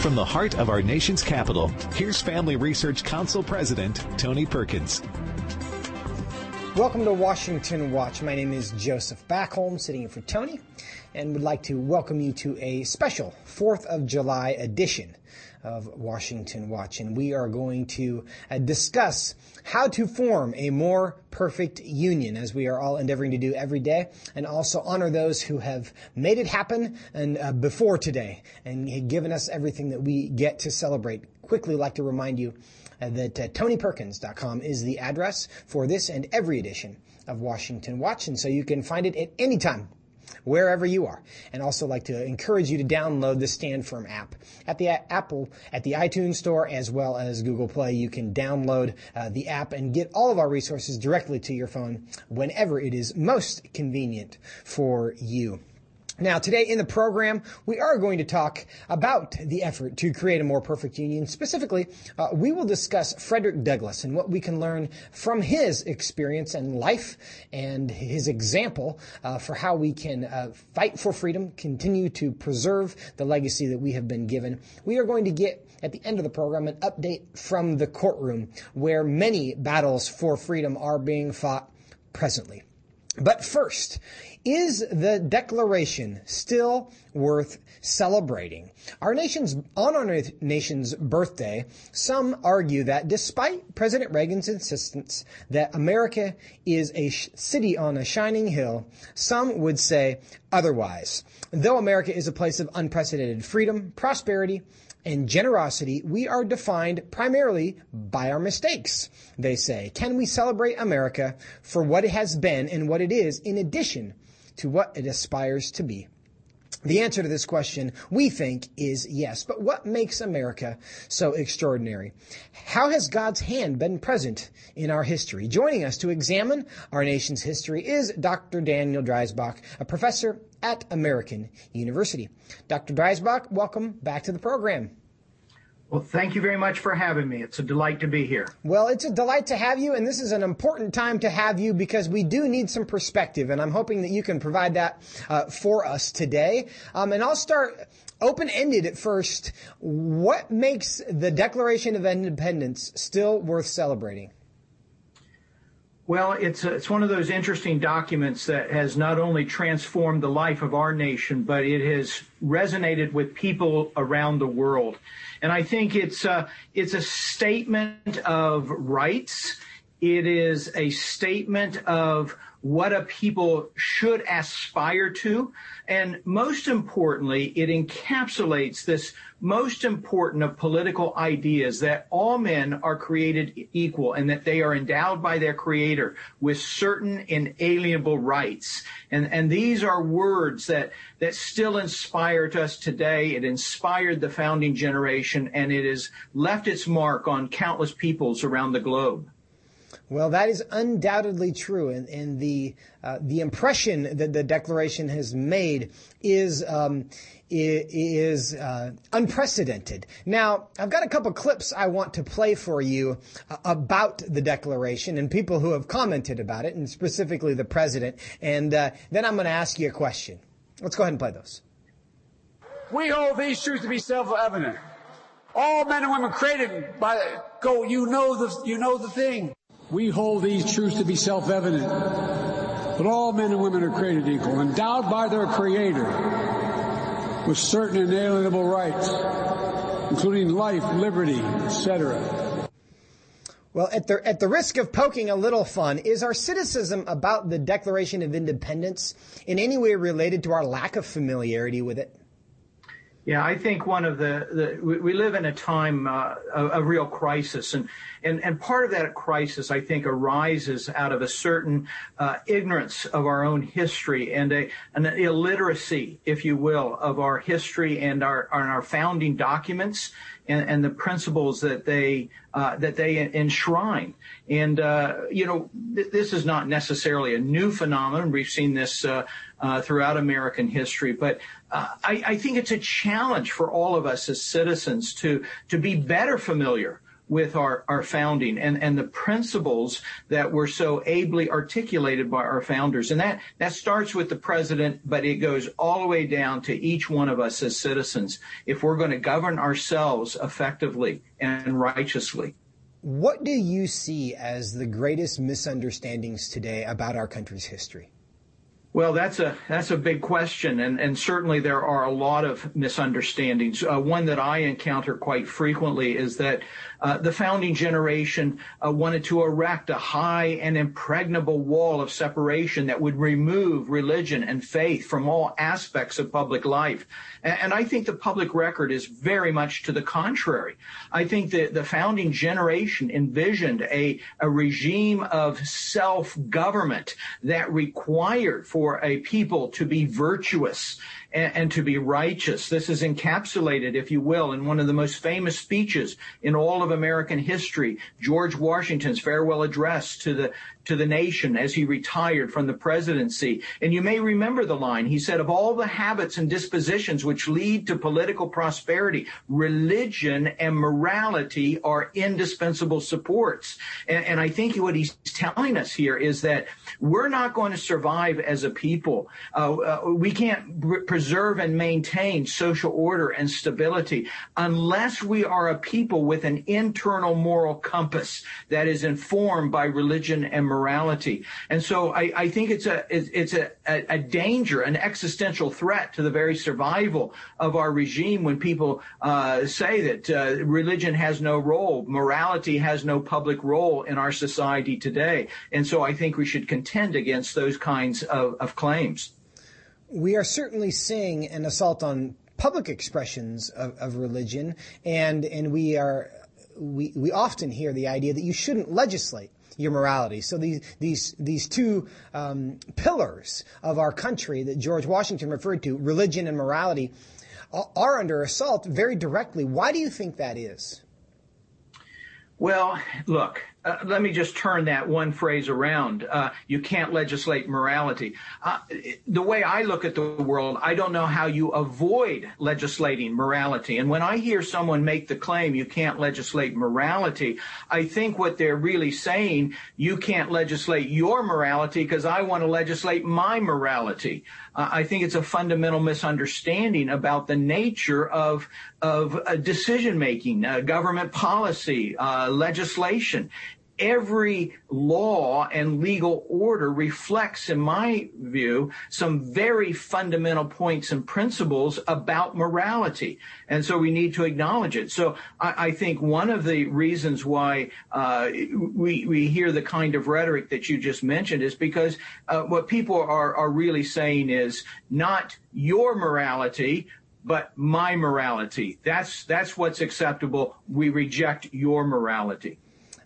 From the heart of our nation's capital, here's Family Research Council President Tony Perkins. Welcome to Washington Watch. My name is Joseph Backholm, sitting in for Tony, and would like to welcome you to a special 4th of July edition of Washington Watch. And we are going to uh, discuss how to form a more perfect union as we are all endeavoring to do every day and also honor those who have made it happen and uh, before today and given us everything that we get to celebrate. Quickly like to remind you uh, that uh, tonyperkins.com is the address for this and every edition of Washington Watch. And so you can find it at any time wherever you are. And also like to encourage you to download the Stand Firm app at the Apple, at the iTunes store, as well as Google Play. You can download uh, the app and get all of our resources directly to your phone whenever it is most convenient for you. Now, today in the program, we are going to talk about the effort to create a more perfect union. Specifically, uh, we will discuss Frederick Douglass and what we can learn from his experience and life and his example uh, for how we can uh, fight for freedom, continue to preserve the legacy that we have been given. We are going to get at the end of the program an update from the courtroom where many battles for freedom are being fought presently. But first, is the Declaration still worth celebrating? Our nation's, on our nation's birthday, some argue that despite President Reagan's insistence that America is a sh- city on a shining hill, some would say otherwise. Though America is a place of unprecedented freedom, prosperity, and generosity, we are defined primarily by our mistakes, they say. Can we celebrate America for what it has been and what it is in addition to what it aspires to be? The answer to this question, we think, is yes. But what makes America so extraordinary? How has God's hand been present in our history? Joining us to examine our nation's history is Dr. Daniel Dreisbach, a professor at American University. Dr. Dreisbach, welcome back to the program. Well, thank you very much for having me. It's a delight to be here. Well, it's a delight to have you, and this is an important time to have you because we do need some perspective, and I'm hoping that you can provide that uh, for us today. Um, and I'll start open-ended at first. What makes the Declaration of Independence still worth celebrating? Well, it's it's one of those interesting documents that has not only transformed the life of our nation, but it has resonated with people around the world. And I think it's a, it's a statement of rights. It is a statement of what a people should aspire to. And most importantly, it encapsulates this most important of political ideas that all men are created equal and that they are endowed by their creator with certain inalienable rights. And, and these are words that, that still inspire to us today. It inspired the founding generation and it has left its mark on countless peoples around the globe. Well, that is undoubtedly true, and, and the uh, the impression that the Declaration has made is um, is uh, unprecedented. Now, I've got a couple clips I want to play for you uh, about the Declaration and people who have commented about it, and specifically the president. And uh, then I'm going to ask you a question. Let's go ahead and play those. We hold these truths to be self-evident. All men and women created by go. You know the you know the thing. We hold these truths to be self-evident, that all men and women are created equal, endowed by their Creator with certain inalienable rights, including life, liberty, etc. Well, at the, at the risk of poking a little fun, is our cynicism about the Declaration of Independence in any way related to our lack of familiarity with it? Yeah, I think one of the, the we, live in a time uh, of, of real crisis, and and, and part of that crisis, I think, arises out of a certain uh, ignorance of our own history and a, an illiteracy, if you will, of our history and our, our founding documents and, and the principles that they uh, that they enshrine. And uh, you know, th- this is not necessarily a new phenomenon. We've seen this uh, uh throughout American history, but I, think it's a challenge for all of us as citizens to to be better familiar with our, founding and, the principles that were so ably articulated by our founders. And that, that starts with the president, but it goes all the way down to each one of us as citizens. If we're going to govern ourselves effectively and righteously. What do you see as the greatest misunderstandings today about our country's history? Well, that's a that's a big question, and and certainly there are a lot of misunderstandings. Uh, one that I encounter quite frequently is that uh, the founding generation uh, wanted to erect a high and impregnable wall of separation that would remove religion and faith from all aspects of public life. And, and I think the public record is very much to the contrary. I think that the founding generation envisioned a, a regime of self-government that required for a people to be virtuous and, and, to be righteous. This is encapsulated, if you will, in one of the most famous speeches in all of American history, George Washington's farewell address to the to the nation as he retired from the presidency. And you may remember the line. He said, of all the habits and dispositions which lead to political prosperity, religion and morality are indispensable supports. And, and I think what he's telling us here is that we're not going to survive as a people. Uh, uh, we can't preserve and maintain social order and stability unless we are a people with an internal moral compass that is informed by religion and morality. And so I, I think it's a it's a, a danger, an existential threat to the very survival of our regime when people uh, say that uh, religion has no role, morality has no public role in our society today. And so I think we should contend against those kinds of, of claims we are certainly seeing an assault on public expressions of, of religion, and and we are we we often hear the idea that you shouldn't legislate your morality. So these these these two um, pillars of our country that George Washington referred to, religion and morality, are under assault very directly. Why do you think that is? Well, look, uh, let me just turn that one phrase around. Uh, you can't legislate morality. Uh, the way I look at the world, I don't know how you avoid legislating morality. And when I hear someone make the claim you can't legislate morality, I think what they're really saying, you can't legislate your morality because I want to legislate my morality. Uh, I think it's a fundamental misunderstanding about the nature of of uh, decision making, uh, government policy, legislation every law and legal order reflects, in my view, some very fundamental points and principles about morality. And so we need to acknowledge it. So I, I think one of the reasons why uh, we, we hear the kind of rhetoric that you just mentioned is because uh, what people are, are really saying is not your morality, but my morality. That's, that's what's acceptable. We reject your morality.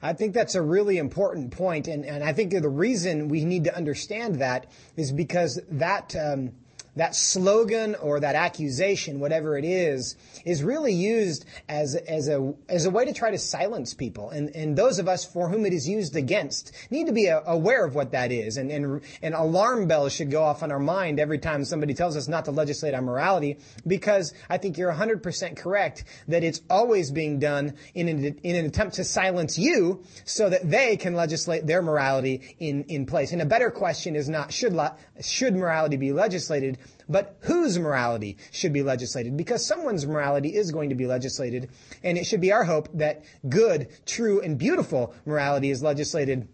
I think that's a really important point, and, and I think the reason we need to understand that is because that um, that slogan or that accusation, whatever it is, is really used as, as a, as a way to try to silence people. And, and those of us for whom it is used against need to be aware of what that is. And, and, and alarm bells should go off on our mind every time somebody tells us not to legislate on morality, because I think you're 100% correct that it's always being done in an, in an attempt to silence you so that they can legislate their morality in, in place. And a better question is not should, should morality be legislated, but whose morality should be legislated? Because someone's morality is going to be legislated, and it should be our hope that good, true, and beautiful morality is legislated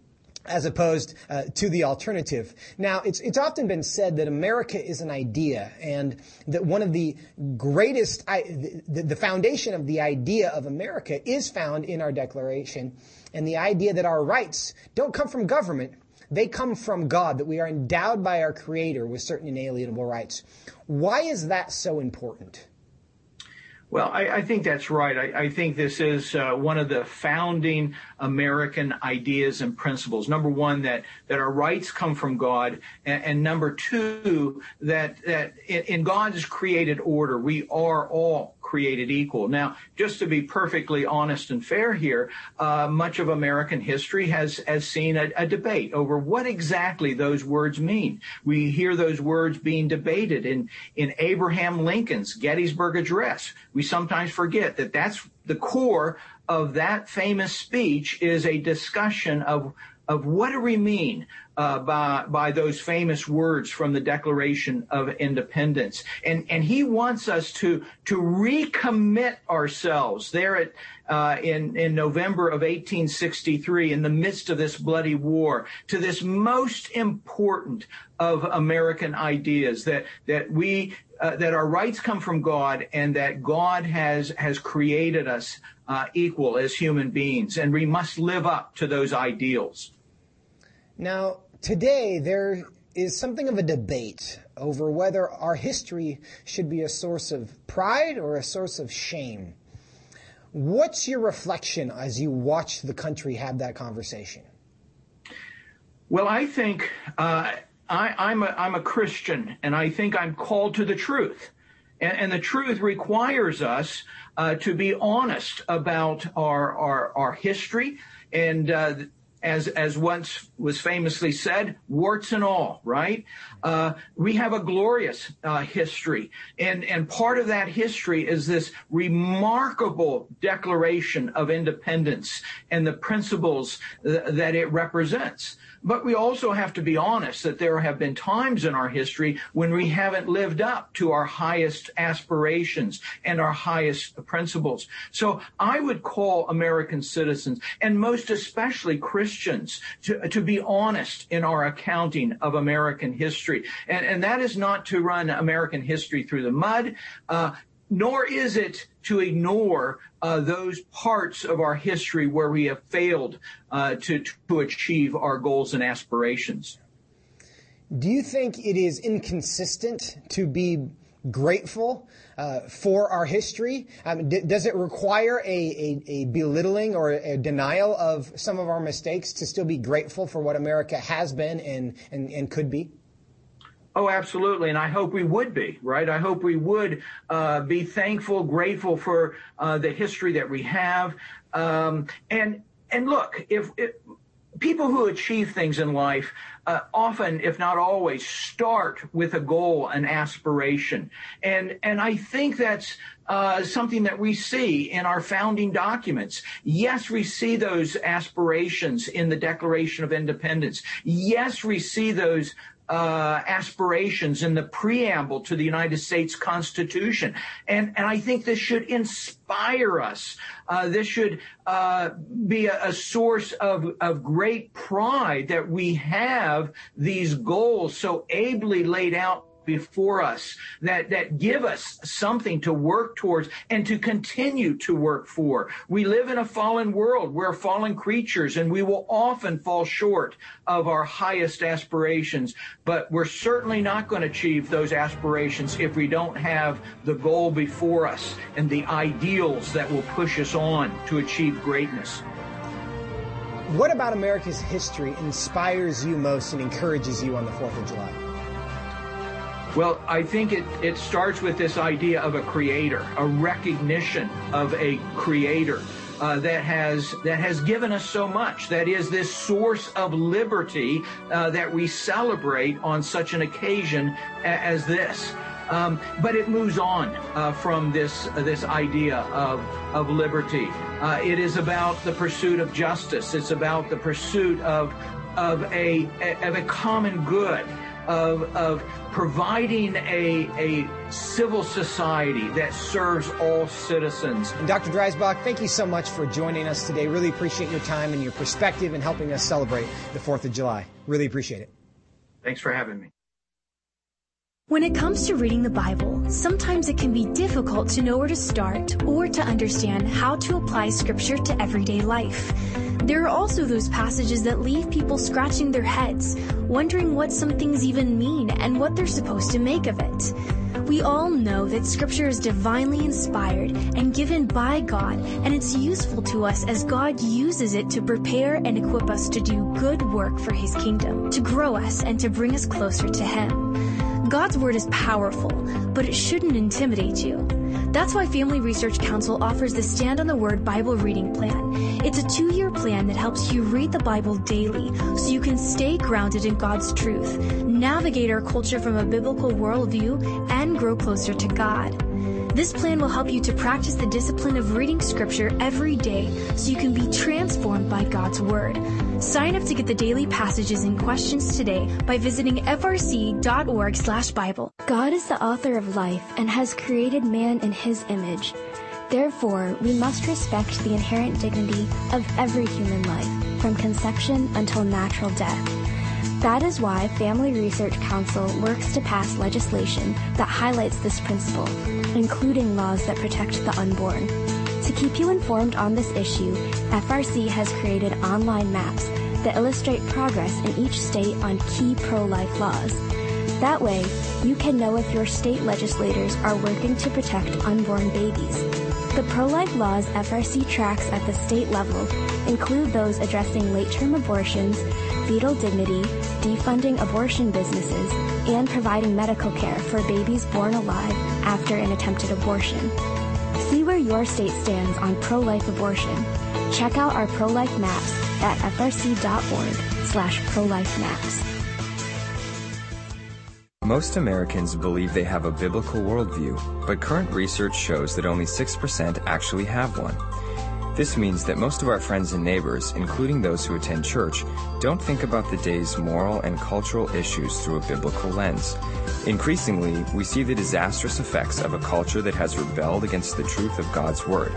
as opposed uh, to the alternative. Now, it's it's often been said that America is an idea, and that one of the greatest, the, the foundation of the idea of America is found in our Declaration, and the idea that our rights don't come from government, they come from God, that we are endowed by our Creator with certain inalienable rights. Why is that so important? Well, I, I, think that's right. I, I think this is uh, one of the founding American ideas and principles. Number one, that that our rights come from God, and, and number two, that that in, in God's created order, we are all created equal. Now, just to be perfectly honest and fair here, uh, much of American history has has seen a, a, debate over what exactly those words mean. We hear those words being debated in in Abraham Lincoln's Gettysburg Address. We sometimes forget that that's the core of that famous speech is a discussion of of what do we mean uh, by by those famous words from the Declaration of Independence, and and he wants us to to recommit ourselves there at uh, in in November of 1863, in the midst of this bloody war, to this most important of American ideas that that we uh, that our rights come from God and that God has has created us uh, equal as human beings, and we must live up to those ideals. Now, today there is something of a debate over whether our history should be a source of pride or a source of shame. What's your reflection as you watch the country have that conversation? Well, I think uh, I, am a, I'm a Christian, and I think I'm called to the truth. And, and the truth requires us uh, to be honest about our, our, our history and uh, as as once was famously said, warts and all, right? Uh, we have a glorious uh, history, and and part of that history is this remarkable Declaration of Independence and the principles th- that it represents. But we also have to be honest that there have been times in our history when we haven't lived up to our highest aspirations and our highest principles. So I would call American citizens, and most especially Christians, to, to be honest in our accounting of American history. And, and that is not to run American history through the mud. Uh, nor is it to ignore uh, those parts of our history where we have failed uh, to, to achieve our goals and aspirations. Do you think it is inconsistent to be grateful uh, for our history? Um, d- does it require a, a, a, belittling or a denial of some of our mistakes to still be grateful for what America has been and, and, and could be? Oh, absolutely. And I hope we would be, right? I hope we would uh, be thankful, grateful for uh, the history that we have. Um, and, and look, if, if, people who achieve things in life uh, often, if not always, start with a goal, an aspiration. And, and I think that's uh, something that we see in our founding documents. Yes, we see those aspirations in the Declaration of Independence. Yes, we see those aspirations in the preamble to the United States Constitution. And, and I think this should inspire us. Uh, this should uh, be a, a, source of, of great pride that we have these goals so ably laid out before us that, that give us something to work towards and to continue to work for. We live in a fallen world. We're fallen creatures and we will often fall short of our highest aspirations, but we're certainly not going to achieve those aspirations if we don't have the goal before us and the ideals that will push us on to achieve greatness. What about America's history inspires you most and encourages you on the 4th of July? Well, I think it, it starts with this idea of a creator, a recognition of a creator. Uh, that has that has given us so much. That is this source of liberty uh, that we celebrate on such an occasion as this. Um, but it moves on uh, from this this idea of of liberty. Uh, it is about the pursuit of justice. It's about the pursuit of of a of a common good of, of providing a, a civil society that serves all citizens. And Dr. Dreisbach, thank you so much for joining us today. Really appreciate your time and your perspective in helping us celebrate the 4th of July. Really appreciate it. Thanks for having me. When it comes to reading the Bible, sometimes it can be difficult to know where to start or to understand how to apply scripture to everyday life. There are also those passages that leave people scratching their heads, wondering what some things even mean and what they're supposed to make of it. We all know that scripture is divinely inspired and given by God, and it's useful to us as God uses it to prepare and equip us to do good work for his kingdom, to grow us and to bring us closer to him. God's Word is powerful, but it shouldn't intimidate you. That's why Family Research Council offers the Stand on the Word Bible Reading Plan. It's a two year plan that helps you read the Bible daily so you can stay grounded in God's truth, navigate our culture from a biblical worldview, and grow closer to God. This plan will help you to practice the discipline of reading scripture every day so you can be transformed by God's Word. Sign up to get the daily passages and questions today by visiting frc.org slash Bible. God is the author of life and has created man in his image. Therefore, we must respect the inherent dignity of every human life, from conception until natural death. That is why Family Research Council works to pass legislation that highlights this principle, including laws that protect the unborn. To keep you informed on this issue, FRC has created online maps that illustrate progress in each state on key pro-life laws. That way, you can know if your state legislators are working to protect unborn babies. The pro-life laws FRC tracks at the state level include those addressing late-term abortions, fetal dignity, defunding abortion businesses, and providing medical care for babies born alive after an attempted abortion. Your state stands on pro-life abortion. Check out our pro-life maps at frc.org slash pro-life maps. Most Americans believe they have a biblical worldview, but current research shows that only 6% actually have one. This means that most of our friends and neighbors, including those who attend church, don't think about the day's moral and cultural issues through a biblical lens. Increasingly, we see the disastrous effects of a culture that has rebelled against the truth of God's Word.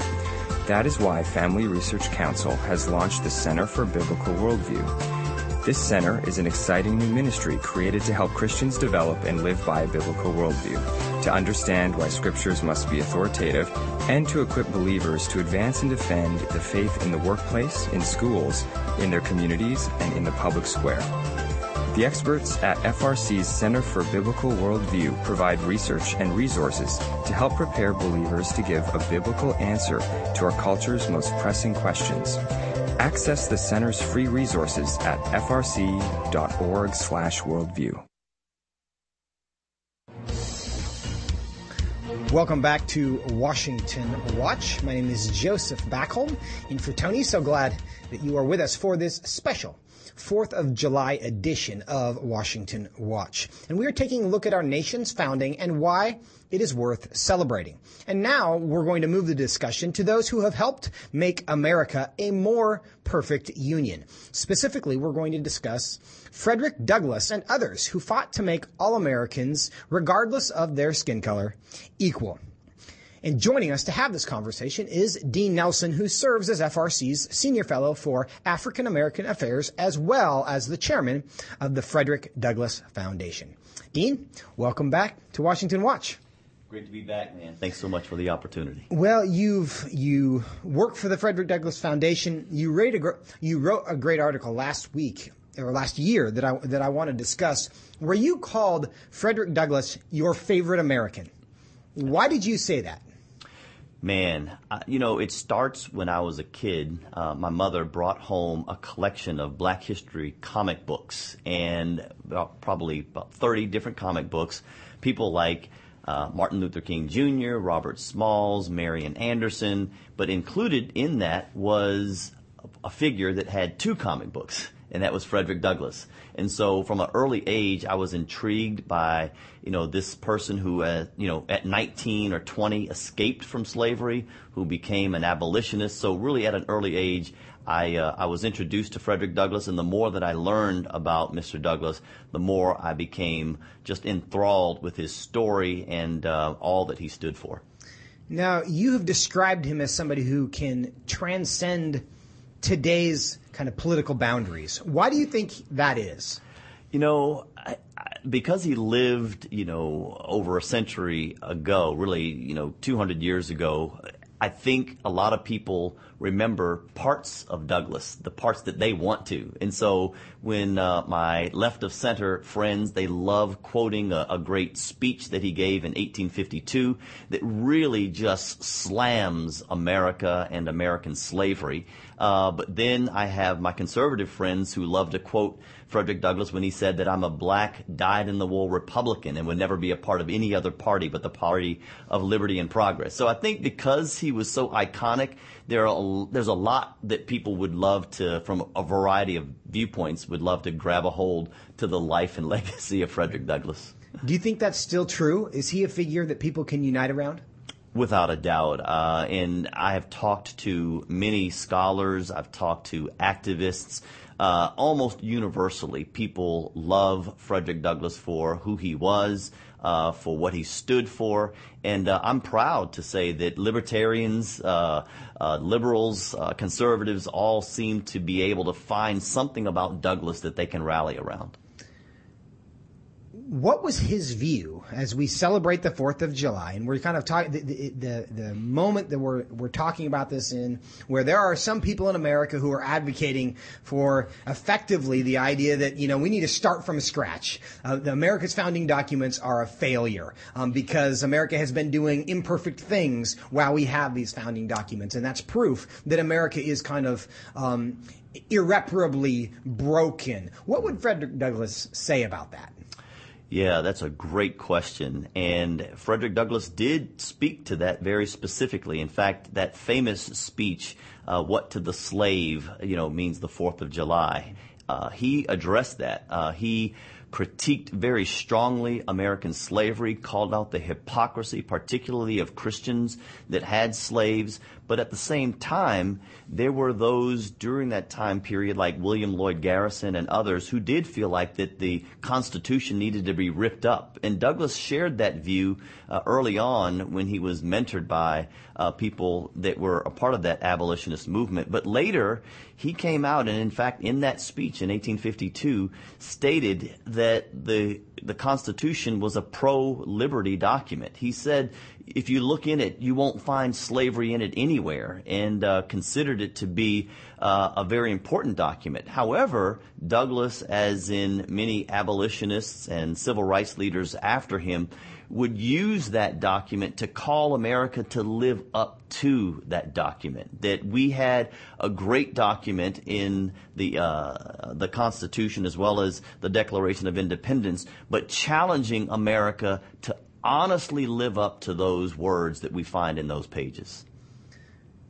That is why Family Research Council has launched the Center for Biblical Worldview. This center is an exciting new ministry created to help Christians develop and live by a biblical worldview, to understand why scriptures must be authoritative, and to equip believers to advance and defend the faith in the workplace, in schools, in their communities, and in the public square. The experts at FRC's Center for Biblical Worldview provide research and resources to help prepare believers to give a biblical answer to our culture's most pressing questions. Access the center's free resources at frc.org/worldview. Welcome back to Washington Watch. My name is Joseph Backholm, in for Tony. So glad that you are with us for this special 4th of July edition of Washington Watch. And we are taking a look at our nation's founding and why it is worth celebrating. And now we're going to move the discussion to those who have helped make America a more perfect union. Specifically, we're going to discuss Frederick Douglass and others who fought to make all Americans, regardless of their skin color, equal. And joining us to have this conversation is Dean Nelson, who serves as FRC's Senior Fellow for African American Affairs, as well as the Chairman of the Frederick Douglass Foundation. Dean, welcome back to Washington Watch. Great to be back, man. Thanks so much for the opportunity. Well, you've you work for the Frederick Douglass Foundation. You wrote a you wrote a great article last week or last year that I that I want to discuss, where you called Frederick Douglass your favorite American. Why did you say that? Man, you know, it starts when I was a kid. Uh, my mother brought home a collection of Black History comic books, and about, probably about 30 different comic books. People like uh, Martin Luther King Jr., Robert Smalls, Marian Anderson, but included in that was a figure that had two comic books, and that was Frederick Douglass. And so from an early age, I was intrigued by, you know, this person who, uh, you know, at 19 or 20 escaped from slavery, who became an abolitionist. So really at an early age, I, uh, I was introduced to Frederick Douglass, and the more that I learned about Mr. Douglass, the more I became just enthralled with his story and uh, all that he stood for. Now, you have described him as somebody who can transcend today's kind of political boundaries. Why do you think that is? You know, I, I, because he lived, you know, over a century ago, really, you know, 200 years ago, I think a lot of people remember parts of Douglass, the parts that they want to. And so when uh, my left of center friends, they love quoting a, a, great speech that he gave in 1852 that really just slams America and American slavery. Uh, but then I have my conservative friends who love to quote Frederick Douglass when he said that I'm a black, dyed in the wool Republican and would never be a part of any other party but the party of liberty and progress. So I think because he was so iconic, there are, there's a lot that people would love to, from a variety of viewpoints, would love to grab a hold to the life and legacy of Frederick Douglass. Do you think that's still true? Is he a figure that people can unite around? Without a doubt. Uh, and I have talked to many scholars, I've talked to activists uh, almost universally, people love Frederick Douglass for who he was, uh, for what he stood for, and uh, I'm proud to say that libertarians, uh, uh, liberals, uh, conservatives all seem to be able to find something about Douglass that they can rally around what was his view as we celebrate the Fourth of July? And we're kind of talking the, the, the moment that we're we're talking about this in, where there are some people in America who are advocating for effectively the idea that you know we need to start from scratch. Uh, the America's founding documents are a failure um, because America has been doing imperfect things while we have these founding documents, and that's proof that America is kind of um, irreparably broken. What would Frederick Douglass say about that? Yeah, that's a great question. And Frederick Douglass did speak to that very specifically. In fact, that famous speech, uh, What to the Slave, you know, means the 4th of July. Uh, he addressed that. Uh, he critiqued very strongly American slavery, called out the hypocrisy, particularly of Christians that had slaves. But at the same time, there were those during that time period, like William Lloyd Garrison and others, who did feel like that the Constitution needed to be ripped up. And Douglass shared that view uh, early on when he was mentored by uh, people that were a part of that abolitionist movement. But later, he came out and, in fact, in that speech in 1852, stated that the the Constitution was a pro-liberty document. He said, if you look in it, you won't find slavery in it anywhere, and uh, considered it to be uh, a very important document. However, Douglass, as in many abolitionists and civil rights leaders after him, would use that document to call America to live up to that document. That we had a great document in the uh, the Constitution as well as the Declaration of Independence, but challenging America to honestly live up to those words that we find in those pages.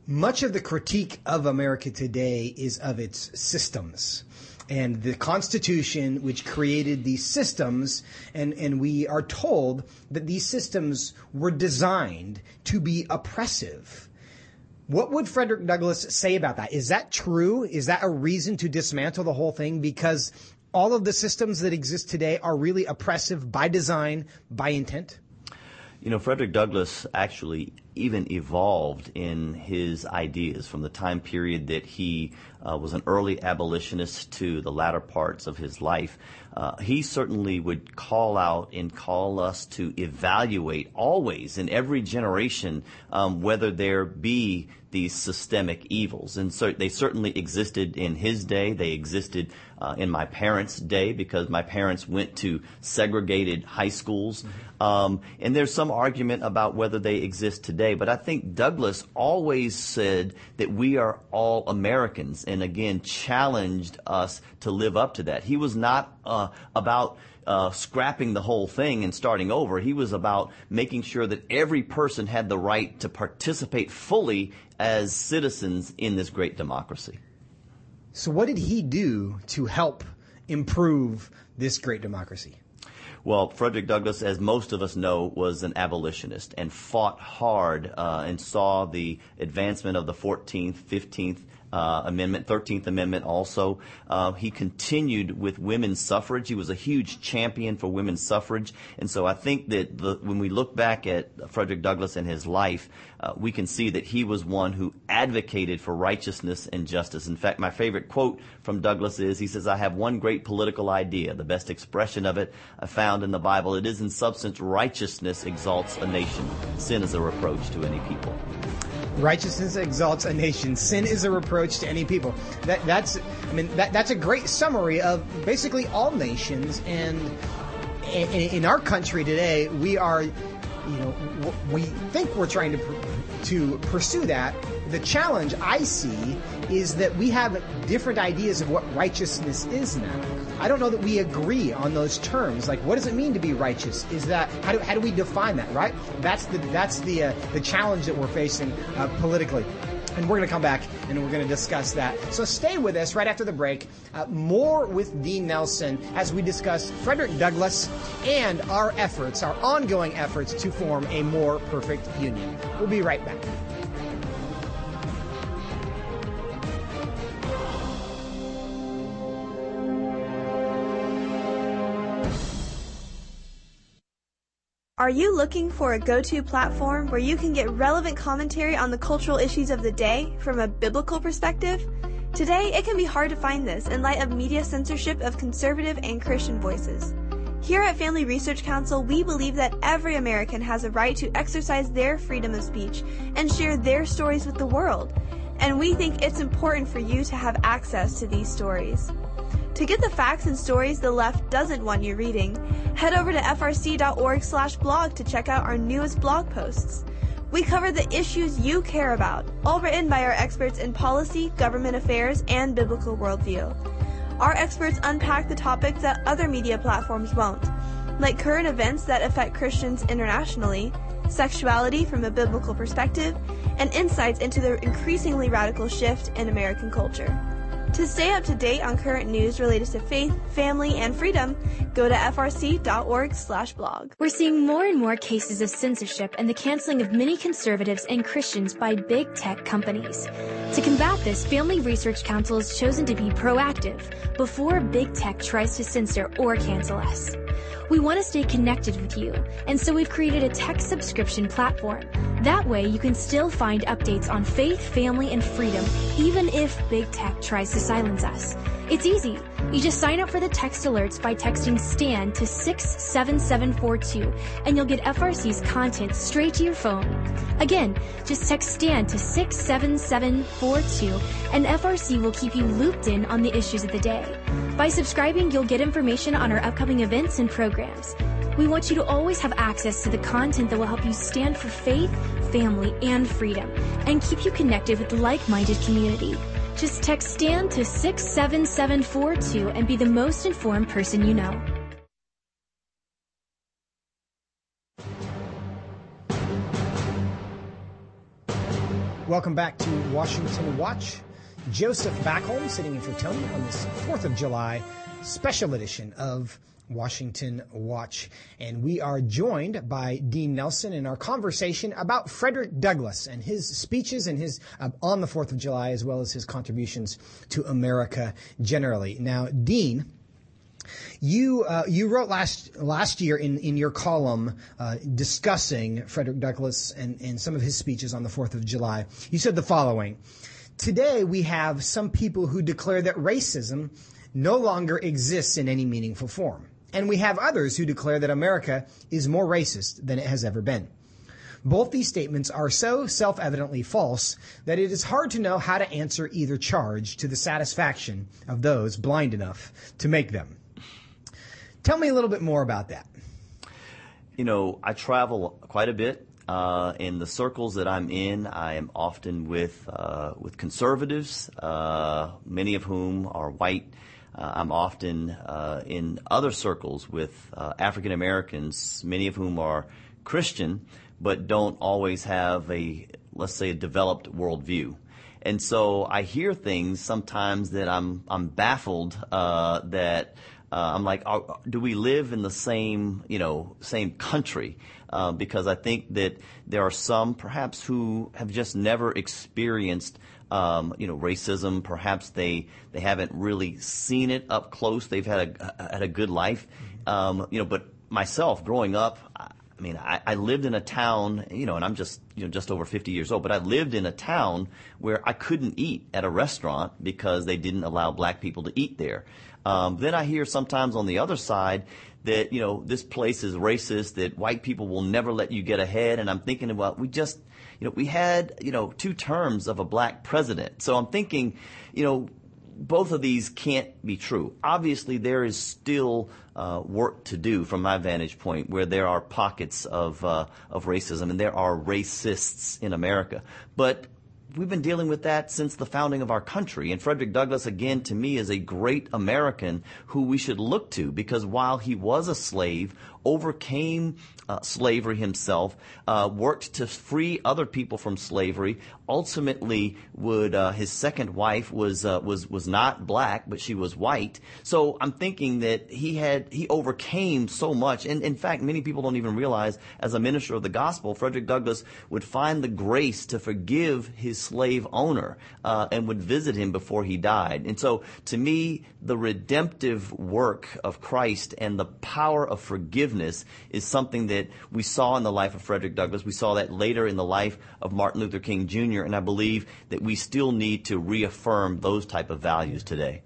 Much of the critique of America today is of its systems and the Constitution, which created these systems, and, and we are told that these systems were designed to be oppressive. What would Frederick Douglass say about that? Is that true? Is that a reason to dismantle the whole thing? Because all of the systems that exist today are really oppressive by design, by intent? You know, Frederick Douglass actually even evolved in his ideas from the time period that he uh, was an early abolitionist to the latter parts of his life. Uh, he certainly would call out and call us to evaluate always in every generation um, whether there be these systemic evils. And so they certainly existed in his day. They existed uh, in my parents' day because my parents went to segregated high schools. Mm-hmm. Um, and there's some argument about whether they exist today. But I think Douglass always said that we are all Americans and again challenged us to live up to that. He was not uh, about uh, scrapping the whole thing and starting over. He was about making sure that every person had the right to participate fully as citizens in this great democracy. So, what did he do to help improve this great democracy? Well, Frederick Douglass, as most of us know, was an abolitionist and fought hard uh, and saw the advancement of the 14th, 15th, uh, Amendment, 13th Amendment also. Uh, he continued with women's suffrage. He was a huge champion for women's suffrage. And so I think that the, when we look back at Frederick Douglass and his life, uh, we can see that he was one who advocated for righteousness and justice. In fact, my favorite quote from Douglass is, he says, I have one great political idea. The best expression of it I found in the Bible. It is in substance, righteousness exalts a nation. Sin is a reproach to any people. Righteousness exalts a nation. Sin is a reproach to any people. That, that's, I mean, that, that's a great summary of basically all nations. And in, in our country today, we are, you know, we think we're trying to to pursue that. The challenge I see is that we have different ideas of what righteousness is now. I don't know that we agree on those terms. Like, what does it mean to be righteous? Is that how do, how do we define that? Right? That's the that's the uh, the challenge that we're facing uh, politically. And we're going to come back and we're going to discuss that. So stay with us right after the break. Uh, more with Dean Nelson as we discuss Frederick Douglass and our efforts, our ongoing efforts to form a more perfect union. We'll be right back. Are you looking for a go-to platform where you can get relevant commentary on the cultural issues of the day from a biblical perspective? Today, it can be hard to find this in light of media censorship of conservative and Christian voices. Here at Family Research Council, we believe that every American has a right to exercise their freedom of speech and share their stories with the world. And we think it's important for you to have access to these stories. To get the facts and stories the left doesn't want you reading, head over to frc.org/blog to check out our newest blog posts. We cover the issues you care about, all written by our experts in policy, government affairs, and biblical worldview. Our experts unpack the topics that other media platforms won't, like current events that affect Christians internationally, sexuality from a biblical perspective, and insights into the increasingly radical shift in American culture. To stay up to date on current news related to faith, family, and freedom, go to frc.org/blog. We're seeing more and more cases of censorship and the canceling of many conservatives and Christians by big tech companies. To combat this, Family Research Council has chosen to be proactive before big tech tries to censor or cancel us. We want to stay connected with you, and so we've created a tech subscription platform. That way, you can still find updates on faith, family, and freedom, even if big tech tries to silence us. It's easy. You just sign up for the text alerts by texting STAN to 67742 and you'll get FRC's content straight to your phone. Again, just text STAN to 67742 and FRC will keep you looped in on the issues of the day. By subscribing, you'll get information on our upcoming events and programs. We want you to always have access to the content that will help you stand for faith, family, and freedom and keep you connected with the like-minded community. Just text STAN to 67742 and be the most informed person you know. Welcome back to Washington Watch. Joseph Backholm sitting in for Tony on this 4th of July special edition of Washington Watch. And we are joined by Dean Nelson in our conversation about Frederick Douglass and his speeches and his uh, on the 4th of July, as well as his contributions to America generally. Now, Dean, you uh, you wrote last last year in, in your column uh, discussing Frederick Douglass and, and some of his speeches on the Fourth of July. You said the following: Today we have some people who declare that racism no longer exists in any meaningful form. And we have others who declare that America is more racist than it has ever been. Both these statements are so self-evidently false that it is hard to know how to answer either charge to the satisfaction of those blind enough to make them. Tell me a little bit more about that. You know, I travel quite a bit. Uh, in the circles that I'm in, I am often with uh, with conservatives, uh, many of whom are white uh, I'm often uh, in other circles with uh, African Americans, many of whom are Christian, but don't always have a, let's say, a developed worldview. And so I hear things sometimes that I'm I'm baffled uh, that uh, I'm like, are, do we live in the same you know same country? Uh, because I think that there are some perhaps who have just never experienced um, you know, racism. Perhaps they they haven't really seen it up close. They've had a had a good life, um, you know. But myself, growing up, I mean, I, I lived in a town, you know, and I'm just you know just over 50 years old, but I lived in a town where I couldn't eat at a restaurant because they didn't allow black people to eat there. Um, then I hear sometimes on the other side that you know this place is racist, that white people will never let you get ahead, and I'm thinking about we just you know we had you know two terms of a black president, so I'm thinking you know both of these can't be true. Obviously, there is still uh, work to do from my vantage point where there are pockets of, uh, of racism and there are racists in America. But we've been dealing with that since the founding of our country. And Frederick Douglass, again, to me, is a great American who we should look to because while he was a slave, overcame uh, slavery himself, uh, worked to free other people from slavery. Ultimately, would uh, his second wife was uh, was was not black, but she was white. So I'm thinking that he had he overcame so much, and in fact, many people don't even realize as a minister of the gospel, Frederick Douglass would find the grace to forgive his slave owner uh, and would visit him before he died. And so, to me, the redemptive work of Christ and the power of forgiveness is something that that we saw in the life of Frederick Douglass. We saw that later in the life of Martin Luther King Jr., and I believe that we still need to reaffirm those type of values today.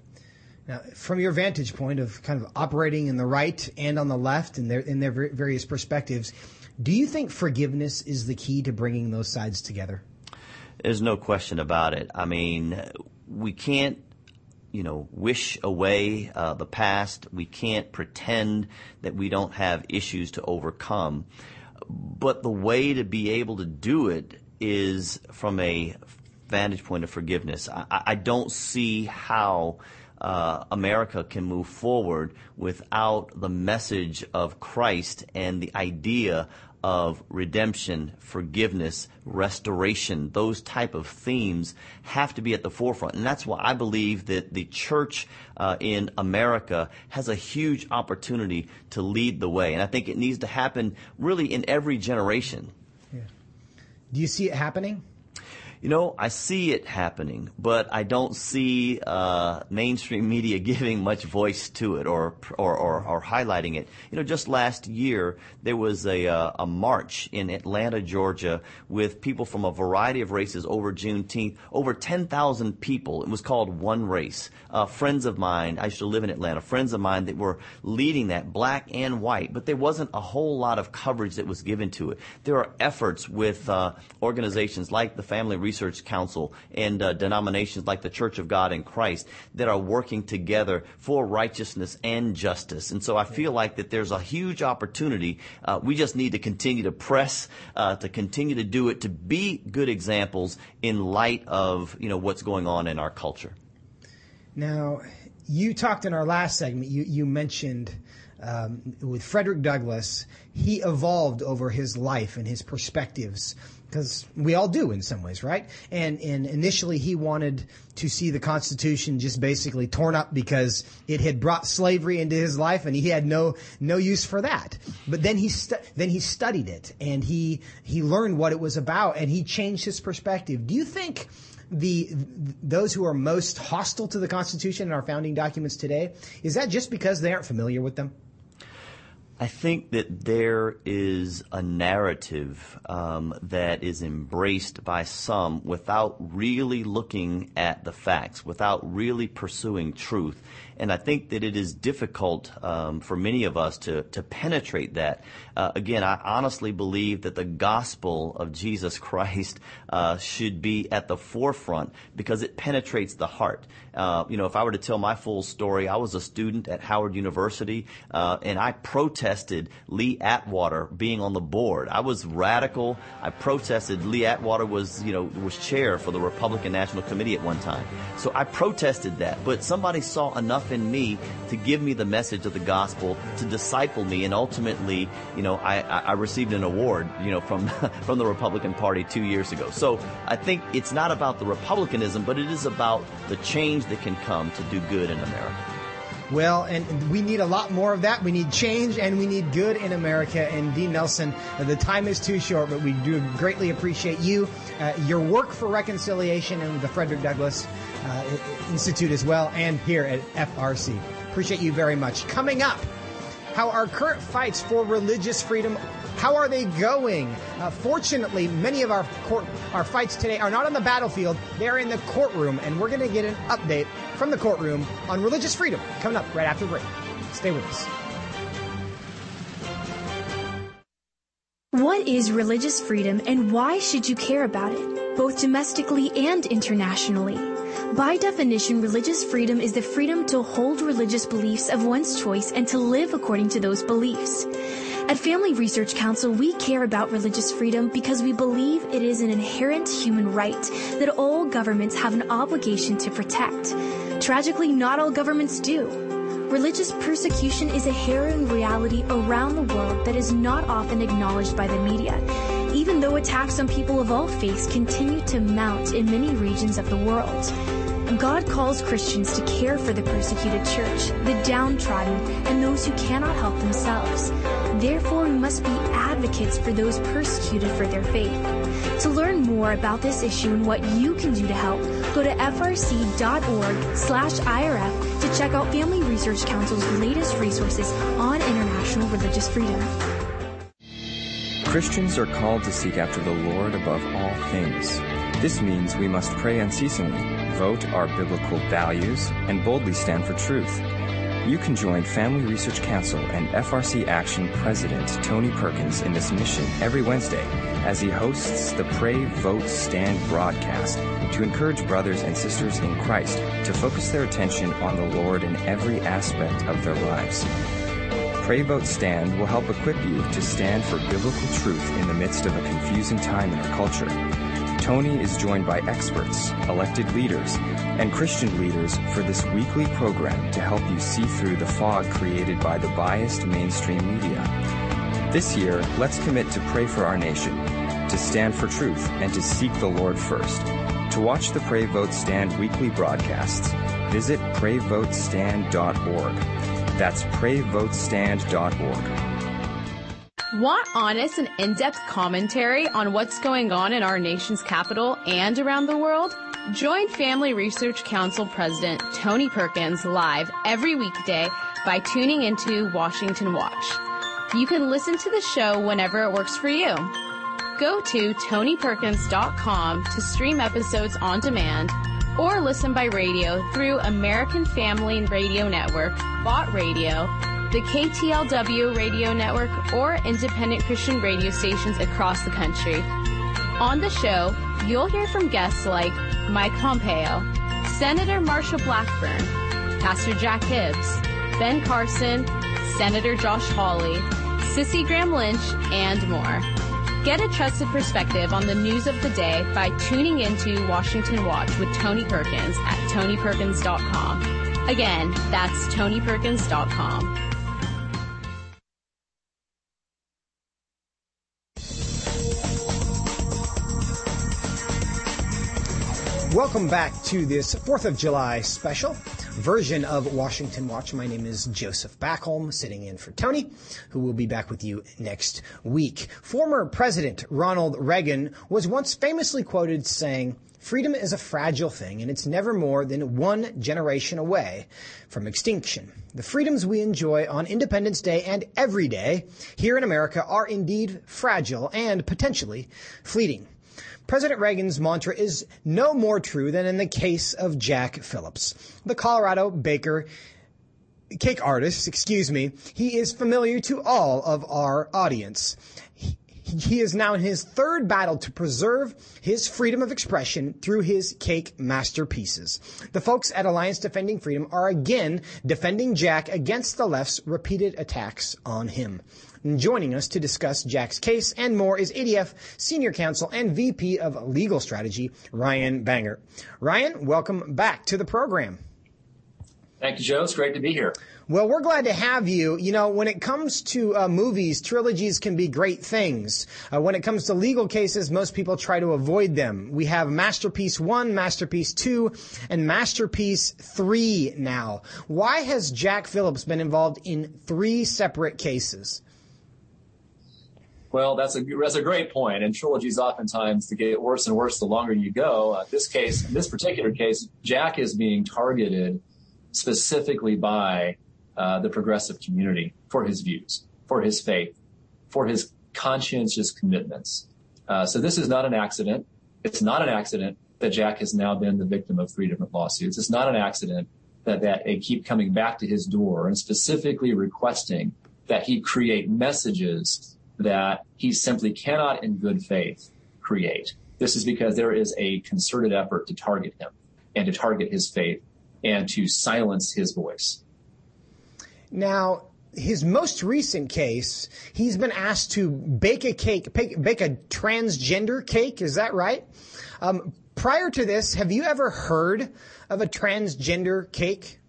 Now, from your vantage point of kind of operating in the right and on the left and their, in their various perspectives, do you think forgiveness is the key to bringing those sides together? There's no question about it. I mean, we can't you know, wish away uh, the past. We can't pretend that we don't have issues to overcome. But the way to be able to do it is from a vantage point of forgiveness. I, I don't see how uh, America can move forward without the message of Christ and the idea of redemption, forgiveness, restoration, those type of themes have to be at the forefront. And that's why I believe that the church uh, in America has a huge opportunity to lead the way. And I think it needs to happen really in every generation. Yeah. Do you see it happening? You know, I see it happening, but I don't see uh, mainstream media giving much voice to it or, or, or, or, highlighting it. You know, just last year there was a, uh, a march in Atlanta, Georgia, with people from a variety of races over Juneteenth. Over 10,000 people. It was called One Race. Uh, friends of mine, I used to live in Atlanta. Friends of mine that were leading that, black and white, but there wasn't a whole lot of coverage that was given to it. There are efforts with uh, organizations like the Family Research Council and uh, denominations like the Church of God in Christ that are working together for righteousness and justice. And so I feel like that there's a huge opportunity. Uh, we just need to continue to press, uh, to continue to do it, to be good examples in light of you know what's going on in our culture. Now, you talked in our last segment. You you mentioned um, with Frederick Douglass, he evolved over his life and his perspectives because we all do in some ways, right? And and initially he wanted to see the Constitution just basically torn up because it had brought slavery into his life, and he had no no use for that. But then he stu- then he studied it, and he he learned what it was about, and he changed his perspective. Do you think? The those who are most hostile to the Constitution and our founding documents today is that just because they aren't familiar with them? I think that there is a narrative um, that is embraced by some without really looking at the facts, without really pursuing truth. And I think that it is difficult um, for many of us to, to penetrate that. Uh, again, I honestly believe that the gospel of Jesus Christ uh, should be at the forefront because it penetrates the heart. Uh, you know, if I were to tell my full story, I was a student at Howard University uh, and I protested Lee Atwater being on the board. I was radical. I protested. Lee Atwater was, you know, was chair for the Republican National Committee at one time. So I protested that. But somebody saw enough in me to give me the message of the gospel, to disciple me, and ultimately, you know, I, I received an award, you know, from from the Republican Party two years ago. So I think it's not about the republicanism, but it is about the change that can come to do good in America. Well, and we need a lot more of that. We need change and we need good in America. And Dean Nelson, the time is too short, but we do greatly appreciate you, uh, your work for reconciliation and the Frederick Douglass uh, Institute as well, and here at FRC. Appreciate you very much. Coming up, how our current fights for religious freedom how are they going? Uh, fortunately, many of our court, our fights today are not on the battlefield; they're in the courtroom, and we're going to get an update from the courtroom on religious freedom coming up right after break. Stay with us. What is religious freedom and why should you care about it, both domestically and internationally? By definition, religious freedom is the freedom to hold religious beliefs of one's choice and to live according to those beliefs. At Family Research Council, we care about religious freedom because we believe it is an inherent human right that all governments have an obligation to protect. Tragically, not all governments do. Religious persecution is a harrowing reality around the world that is not often acknowledged by the media, even though attacks on people of all faiths continue to mount in many regions of the world. God calls Christians to care for the persecuted church, the downtrodden, and those who cannot help themselves. Therefore, we must be advocates for those persecuted for their faith. To learn more about this issue and what you can do to help, go to frc.org slash IRF to check out Family Research Council's latest resources on international religious freedom. Christians are called to seek after the Lord above all things. This means we must pray unceasingly, vote our biblical values, and boldly stand for truth. You can join Family Research Council and FRC Action President Tony Perkins in this mission every Wednesday as he hosts the Pray, Vote, Stand broadcast to encourage brothers and sisters in Christ to focus their attention on the Lord in every aspect of their lives. Pray Vote Stand will help equip you to stand for biblical truth in the midst of a confusing time in our culture. Tony is joined by experts, elected leaders, and Christian leaders for this weekly program to help you see through the fog created by the biased mainstream media. This year, let's commit to pray for our nation, to stand for truth, and to seek the Lord first. To watch the Pray Vote Stand weekly broadcasts, visit prayvotestand.org. That's prayvotestand.org. Want honest and in-depth commentary on what's going on in our nation's capital and around the world? Join Family Research Council President Tony Perkins live every weekday by tuning into Washington Watch. You can listen to the show whenever it works for you. Go to tonyperkins.com to stream episodes on demand or listen by radio through American Family Radio Network, Bott Radio, the KTLW radio network, or independent Christian radio stations across the country. On the show, you'll hear from guests like Mike Pompeo, Senator Marsha Blackburn, Pastor Jack Hibbs, Ben Carson, Senator Josh Hawley, Cissie Graham Lynch, and more. Get a trusted perspective on the news of the day by tuning into Washington Watch with Tony Perkins at tonyperkins.com. Again, that's tonyperkins.com. Welcome back to this 4th of July special version of Washington Watch. My name is Joseph Backholm, sitting in for Tony, who will be back with you next week. Former President Ronald Reagan was once famously quoted saying, Freedom is a fragile thing, and it's never more than one generation away from extinction. The freedoms we enjoy on Independence Day and every day here in America are indeed fragile and potentially fleeting. President Reagan's mantra is no more true than in the case of Jack Phillips, the Colorado baker cake artist, excuse me. He is familiar to all of our audience. He, is now in his third battle to preserve his freedom of expression through his cake masterpieces. The folks at Alliance Defending Freedom are again defending Jack against the left's repeated attacks on him. And joining us to discuss Jack's case and more is ADF Senior Counsel and VP of Legal Strategy, Ryan Bangert. Ryan, welcome back to the program. Thank you, Joe. It's great to be here. Well, we're glad to have you. You know, when it comes to uh, movies, trilogies can be great things. Uh, when it comes to legal cases, most people try to avoid them. We have Masterpiece 1, Masterpiece 2, and Masterpiece 3 now. Why has Jack Phillips been involved in three separate cases? Well, that's a that's a great point. And trilogies oftentimes get worse and worse the longer you go. Uh, this case, in this particular case, Jack is being targeted specifically by uh, the progressive community for his views, for his faith, for his conscientious commitments. Uh, so this is not an accident. It's not an accident that Jack has now been the victim of three different lawsuits. It's not an accident that, that they keep coming back to his door and specifically requesting that he create messages that he simply cannot in good faith create. This is because there is a concerted effort to target him and to target his faith and to silence his voice. Now, his most recent case, he's been asked to bake a cake, bake, bake a transgender cake. Is that right? Um, prior to this, have you ever heard of a transgender cake?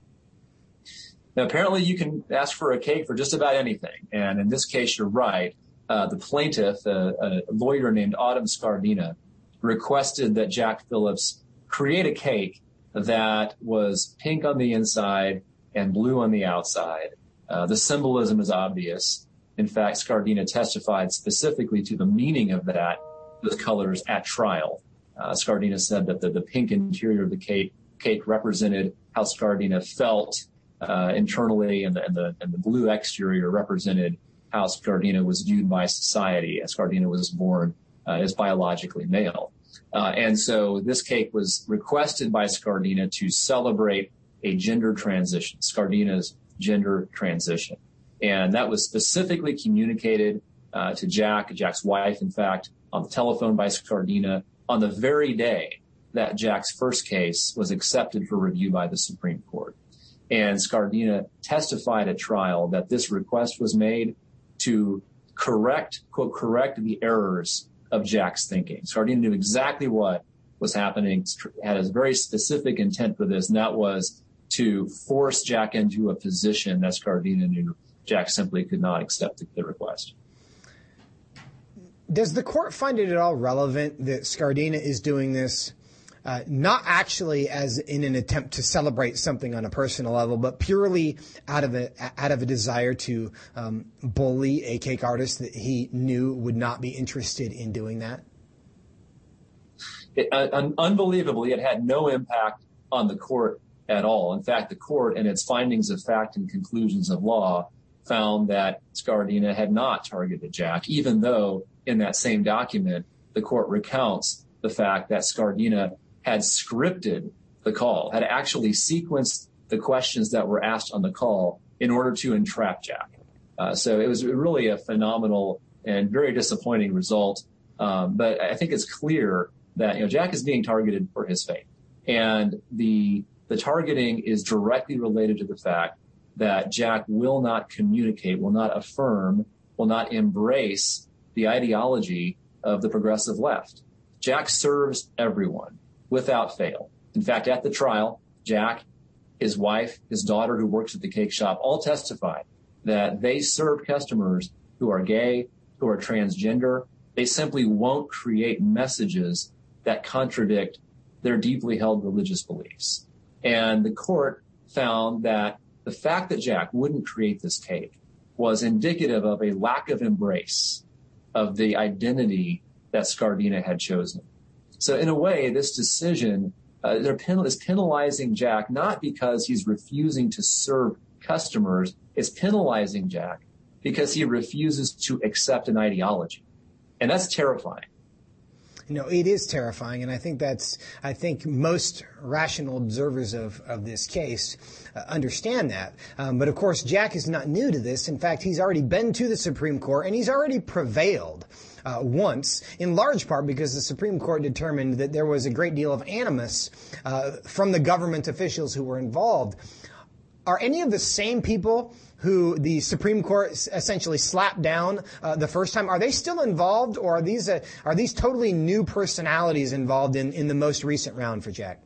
Now, apparently, you can ask for a cake for just about anything. And in this case, you're right. Uh, the plaintiff, uh, a lawyer named Autumn Scardina, requested that Jack Phillips create a cake that was pink on the inside and blue on the outside. Uh, the symbolism is obvious. In fact, Scardina testified specifically to the meaning of that, those colors at trial. Scardina said that the, pink interior of the cake, represented how Scardina felt internally, and the blue exterior represented how Scardina was viewed by society as Scardina was born uh, as biologically male. Uh, and so this cake was requested by Scardina to celebrate a gender transition, Scardina's gender transition. And that was specifically communicated uh, to Jack, Jack's wife, in fact, on the telephone by Scardina on the very day that Jack's first case was accepted for review by the Supreme Court. And Scardina testified at trial that this request was made to correct, quote, correct the errors of Jack's thinking. Scardina knew exactly what was happening, had a very specific intent for this, and that was to force Jack into a position that Scardina knew Jack simply could not accept the request. Does the court find it at all relevant that Scardina is doing this uh, not actually as in an attempt to celebrate something on a personal level, but purely out of a out of a desire to um, bully a cake artist that he knew would not be interested in doing that. It, uh, unbelievably, it had no impact on the court at all. In fact, the court, and its findings of fact and conclusions of law, found that Scardina had not targeted Jack, even though in that same document the court recounts the fact that Scardina had scripted the call, had actually sequenced the questions that were asked on the call in order to entrap Jack. Uh, so it was really a phenomenal and very disappointing result. Um, but I think it's clear that you know Jack is being targeted for his faith, and the the targeting is directly related to the fact that Jack will not communicate, will not affirm, will not embrace the ideology of the progressive left. Jack serves everyone without fail. In fact, at the trial, Jack, his wife, his daughter who works at the cake shop all testified that they serve customers who are gay, who are transgender. They simply won't create messages that contradict their deeply held religious beliefs. And the court found that the fact that Jack wouldn't create this cake was indicative of a lack of embrace of the identity that Scardina had chosen. So in a way, this decision uh, they're penal- is penalizing Jack not because he's refusing to serve customers. It's penalizing Jack because he refuses to accept an ideology, and that's terrifying. No, it is terrifying, and I think that's I think most rational observers of of this case uh, understand that. Um, but of course, Jack is not new to this. In fact, he's already been to the Supreme Court and he's already prevailed uh, once, in large part because the Supreme Court determined that there was a great deal of animus uh, from the government officials who were involved. Are any of the same people who the Supreme Court essentially slapped down uh, the first time, are they still involved, or are these uh, are these totally new personalities involved in in the most recent round for Jack?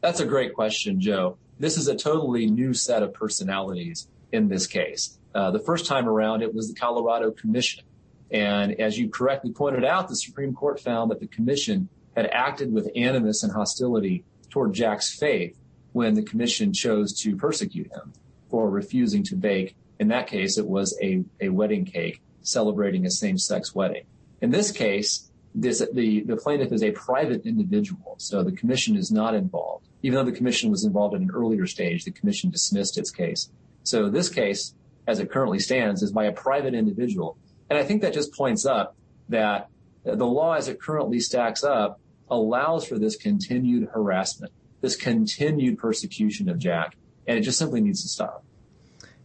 That's a great question, Joe. this is a totally new set of personalities in this case. Uh, the first time around, it was the Colorado Commission. And as you correctly pointed out, the Supreme Court found that the commission had acted with animus and hostility toward Jack's faith when the commission chose to persecute him for refusing to bake. In that case, it was a, a wedding cake celebrating a same-sex wedding. In this case, this, the, the plaintiff is a private individual, so the commission is not involved. Even though the commission was involved at an earlier stage, the commission dismissed its case. So this case, as it currently stands, is by a private individual. And I think that just points up that the law as it currently stacks up allows for this continued harassment, this continued persecution of Jack, and it just simply needs to stop.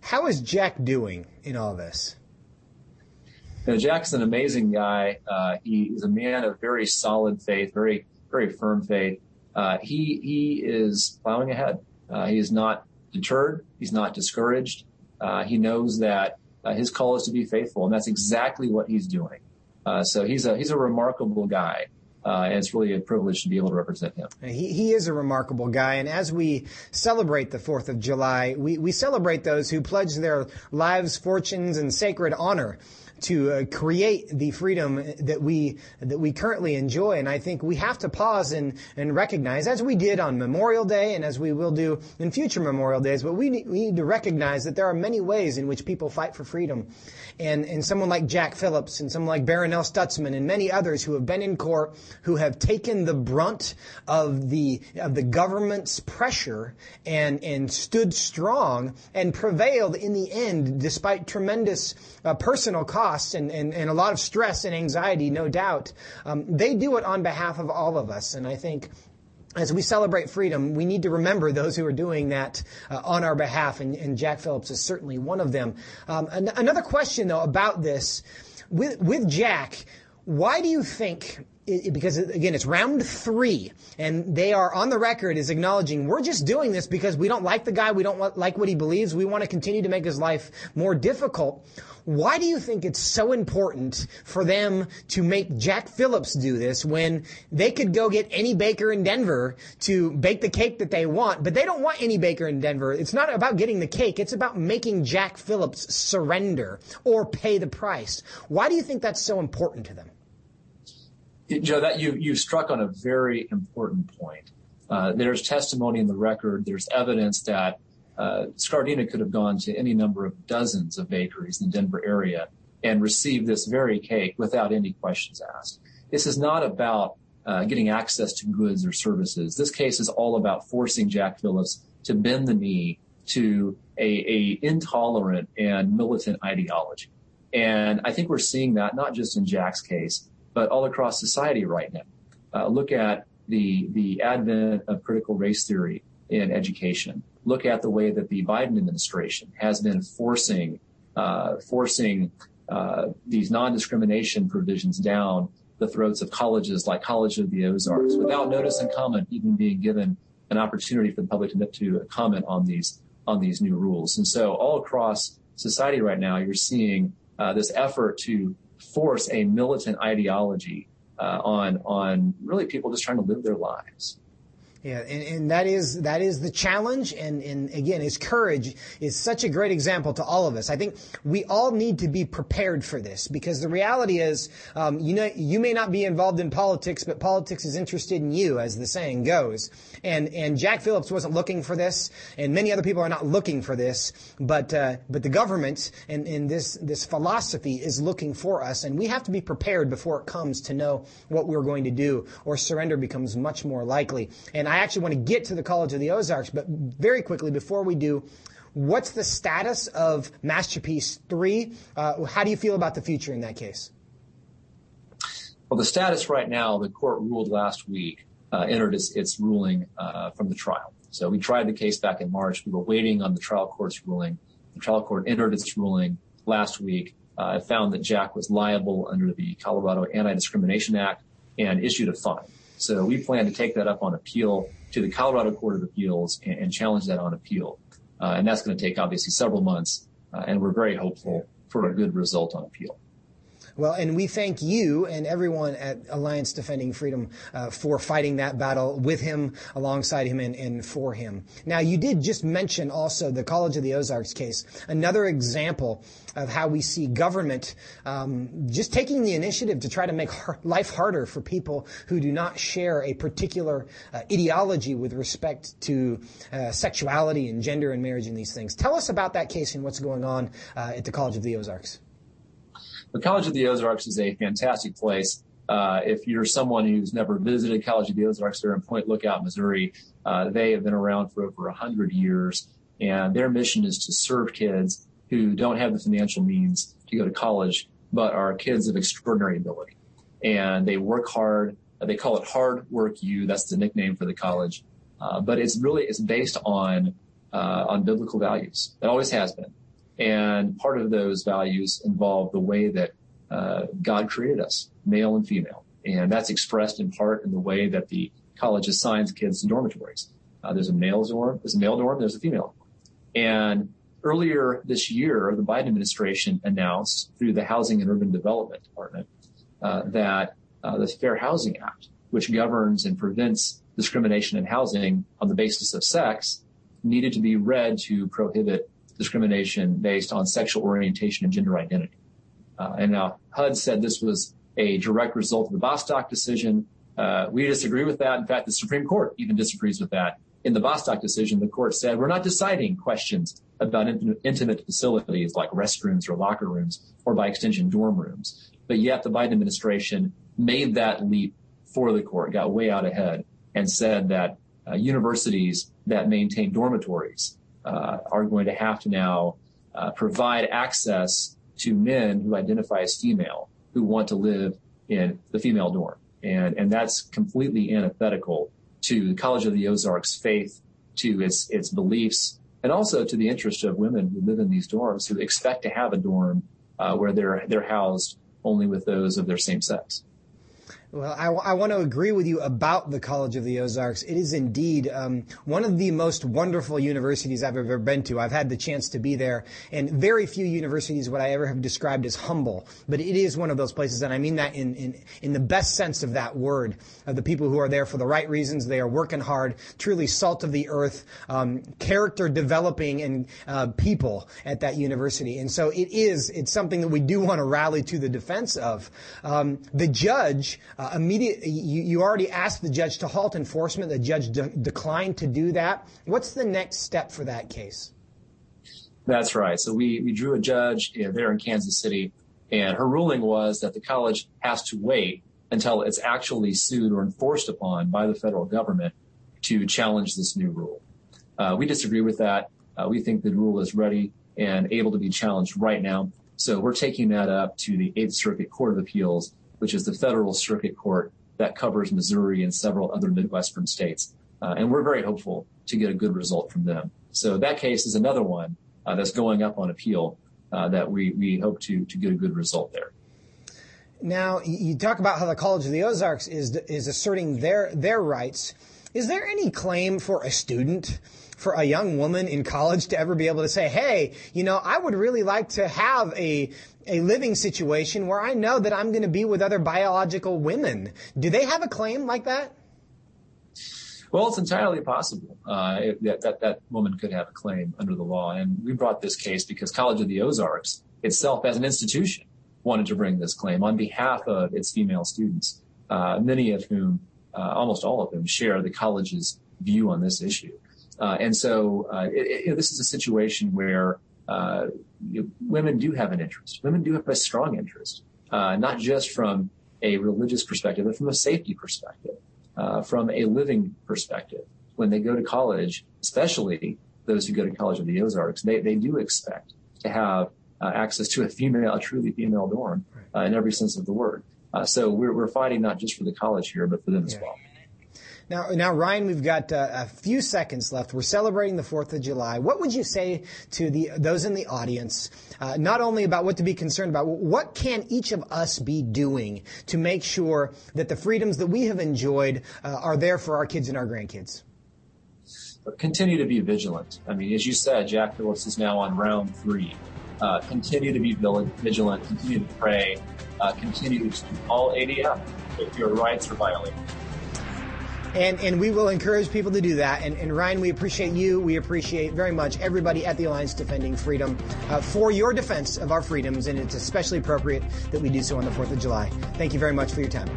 How is Jack doing in all this? You know, Jack's an amazing guy. Uh, he is a man of very solid faith, very, very firm faith. Uh, he he is plowing ahead. Uh, he is not deterred. He's not discouraged. Uh, he knows that uh, his call is to be faithful, and that's exactly what he's doing. Uh, so he's a he's a remarkable guy. Uh, and it's really a privilege to be able to represent him. He, he is a remarkable guy, and as we celebrate the 4th of July, we, we celebrate those who pledge their lives, fortunes, and sacred honor to uh, create the freedom that we that we currently enjoy. And I think we have to pause and and recognize, as we did on Memorial Day, and as we will do in future Memorial Days, but we need, we need to recognize that there are many ways in which people fight for freedom. And and someone like Jack Phillips and someone like Barronelle Stutzman and many others who have been in court who have taken the brunt of the of the government's pressure and and stood strong and prevailed in the end despite tremendous uh, personal costs and, and, and a lot of stress and anxiety, no doubt. Um, they do it on behalf of all of us. And I think as we celebrate freedom, we need to remember those who are doing that uh, on our behalf, and, and, Jack Phillips is certainly one of them. Um, an- another question, though, about this with with Jack, why do you think it, because again, it's round three, and they are on the record as acknowledging we're just doing this because we don't like the guy, we don't like what he believes, we want to continue to make his life more difficult. Why do you think it's so important for them to make Jack Phillips do this when they could go get any baker in Denver to bake the cake that they want, but they don't want any baker in Denver. It's not about getting the cake, it's about making Jack Phillips surrender or pay the price. Why do you think that's so important to them? Joe, that you you struck on a very important point. Uh, there's testimony in the record. There's evidence that uh, Scardina could have gone to any number of dozens of bakeries in the Denver area and received this very cake without any questions asked. This is not about uh, getting access to goods or services. This case is all about forcing Jack Phillips to bend the knee to a, a intolerant and militant ideology. And I think we're seeing that not just in Jack's case, but all across society right now. Uh, look at the the advent of critical race theory in education. Look at the way that the Biden administration has been forcing uh, forcing uh, these non-discrimination provisions down the throats of colleges like College of the Ozarks without notice and comment even being given an opportunity for the public to, to comment on these on these new rules. And so all across society right now, you're seeing uh, this effort to force a militant ideology uh, on on really people just trying to live their lives. Yeah, and, and, that is that is the challenge, and, and again, his courage is such a great example to all of us. I think we all need to be prepared for this because the reality is, um, you know, you may not be involved in politics, but politics is interested in you, as the saying goes. And and Jack Phillips wasn't looking for this, and many other people are not looking for this, but uh, but the government and, and this this philosophy is looking for us, and we have to be prepared before it comes to know what we're going to do, or surrender becomes much more likely. And actually want to get to the College of the Ozarks, but very quickly before we do, what's the status of Masterpiece 3? Uh, how do you feel about the future in that case? Well, the status right now, the court ruled last week, uh, entered its, its ruling uh, from the trial. So we tried the case back in March. We were waiting on the trial court's ruling. The trial court entered its ruling last week. Uh, it found that Jack was liable under the Colorado Anti-Discrimination Act and issued a fine. So we plan to take that up on appeal to the Colorado Court of Appeals and, challenge that on appeal. Uh, and that's going to take obviously several months. Uh, and we're very hopeful for a good result on appeal. Well, and we thank you and everyone at Alliance Defending Freedom uh, for fighting that battle with him, alongside him, and, and, for him. Now, you did just mention also the College of the Ozarks case, another example of how we see government um, just taking the initiative to try to make life harder for people who do not share a particular uh, ideology with respect to uh, sexuality and gender and marriage and these things. Tell us about that case and what's going on uh, at the College of the Ozarks. The College of the Ozarks is a fantastic place. Uh, if you're someone who's never visited College of the Ozarks, they're in Point Lookout, Missouri. Uh, they have been around for over 100 years, and their mission is to serve kids who don't have the financial means to go to college, but are kids of extraordinary ability. And they work hard. They call it Hard Work U. That's the nickname for the college. Uh, but it's really it's based on uh, on biblical values. It always has been. And part of those values involve the way that uh, God created us, male and female. And that's expressed in part in the way that the college assigns kids to dormitories. Uh, there's a male dorm, there's a male dorm, there's a female. And earlier this year, the Biden administration announced through the Housing and Urban Development Department uh, that uh, the Fair Housing Act, which governs and prevents discrimination in housing on the basis of sex, needed to be read to prohibit discrimination based on sexual orientation and gender identity. Uh, and now HUD said this was a direct result of the Bostock decision. Uh, we disagree with that. In fact, the Supreme Court even disagrees with that. In the Bostock decision, the court said we're not deciding questions about intimate facilities like restrooms or locker rooms or by extension dorm rooms. But yet the Biden administration made that leap for the court, got way out ahead and said that uh, universities that maintain dormitories are going to have to now uh, provide access to men who identify as female who want to live in the female dorm. And, and that's completely antithetical to the College of the Ozarks faith, to its, its beliefs, and also to the interest of women who live in these dorms who expect to have a dorm uh, where they're, they're housed only with those of their same sex. Well, I, I, want to agree with you about the College of the Ozarks. It is indeed um, one of the most wonderful universities I've ever been to. I've had the chance to be there, and very few universities would I ever have described as humble. But it is one of those places, and I mean that in in, in the best sense of that word. Of the people who are there for the right reasons, they are working hard, truly salt of the earth, um, character developing, and uh, people at that university. And so it is. It's something that we do want to rally to the defense of. Um, the judge. Uh, uh, immediate, you, you, already asked the judge to halt enforcement. The judge de- declined to do that. What's the next step for that case? That's right. So we, we drew a judge you know, there in Kansas City, and her ruling was that the college has to wait until it's actually sued or enforced upon by the federal government to challenge this new rule. Uh, we disagree with that. Uh, we think the rule is ready and able to be challenged right now. So we're taking that up to the Eighth Circuit Court of Appeals which is the federal circuit court that covers Missouri and several other Midwestern states. Uh, and we're very hopeful to get a good result from them. So that case is another one uh, that's going up on appeal uh, that we, we hope to, to get a good result there. Now, you talk about how the College of the Ozarks is, is asserting their, their rights. Is there any claim for a student for a young woman in college to ever be able to say, hey, you know, I would really like to have a, a living situation where I know that I'm going to be with other biological women. Do they have a claim like that? Well, it's entirely possible uh, that, that that woman could have a claim under the law. And we brought this case because College of the Ozarks itself, as an institution, wanted to bring this claim on behalf of its female students, uh, many of whom, uh, almost all of them, share the college's view on this issue. Uh, and so uh, it, it, this is a situation where uh, you, women do have an interest. Women do have a strong interest, uh, not just from a religious perspective, but from a safety perspective, uh, from a living perspective. When they go to college, especially those who go to College of the Ozarks, they, they do expect to have uh, access to a female, a truly female dorm in every sense of the word. so we're, we're fighting not just for the college here, but for them as well. Now, now, Ryan, we've got uh, a few seconds left. We're celebrating the Fourth of July. What would you say to the those in the audience, uh, not only about what to be concerned about, what can each of us be doing to make sure that the freedoms that we have enjoyed uh, are there for our kids and our grandkids? Continue to be vigilant. I mean, as you said, Jack Phillips is now on round three uh, continue to be vigilant, continue to pray, uh, continue to call ADF if your rights are violated. And, and we will encourage people to do that. And, and Ryan, we appreciate you. We appreciate very much everybody at the Alliance Defending Freedom uh, for your defense of our freedoms. And it's especially appropriate that we do so on the 4th of July. Thank you very much for your time.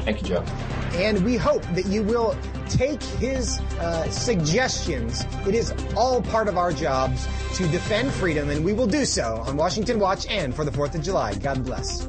Thank you, Joe. And we hope that you will take his uh, suggestions. It is all part of our jobs to defend freedom, and we will do so on Washington Watch and for the 4th of July. God bless.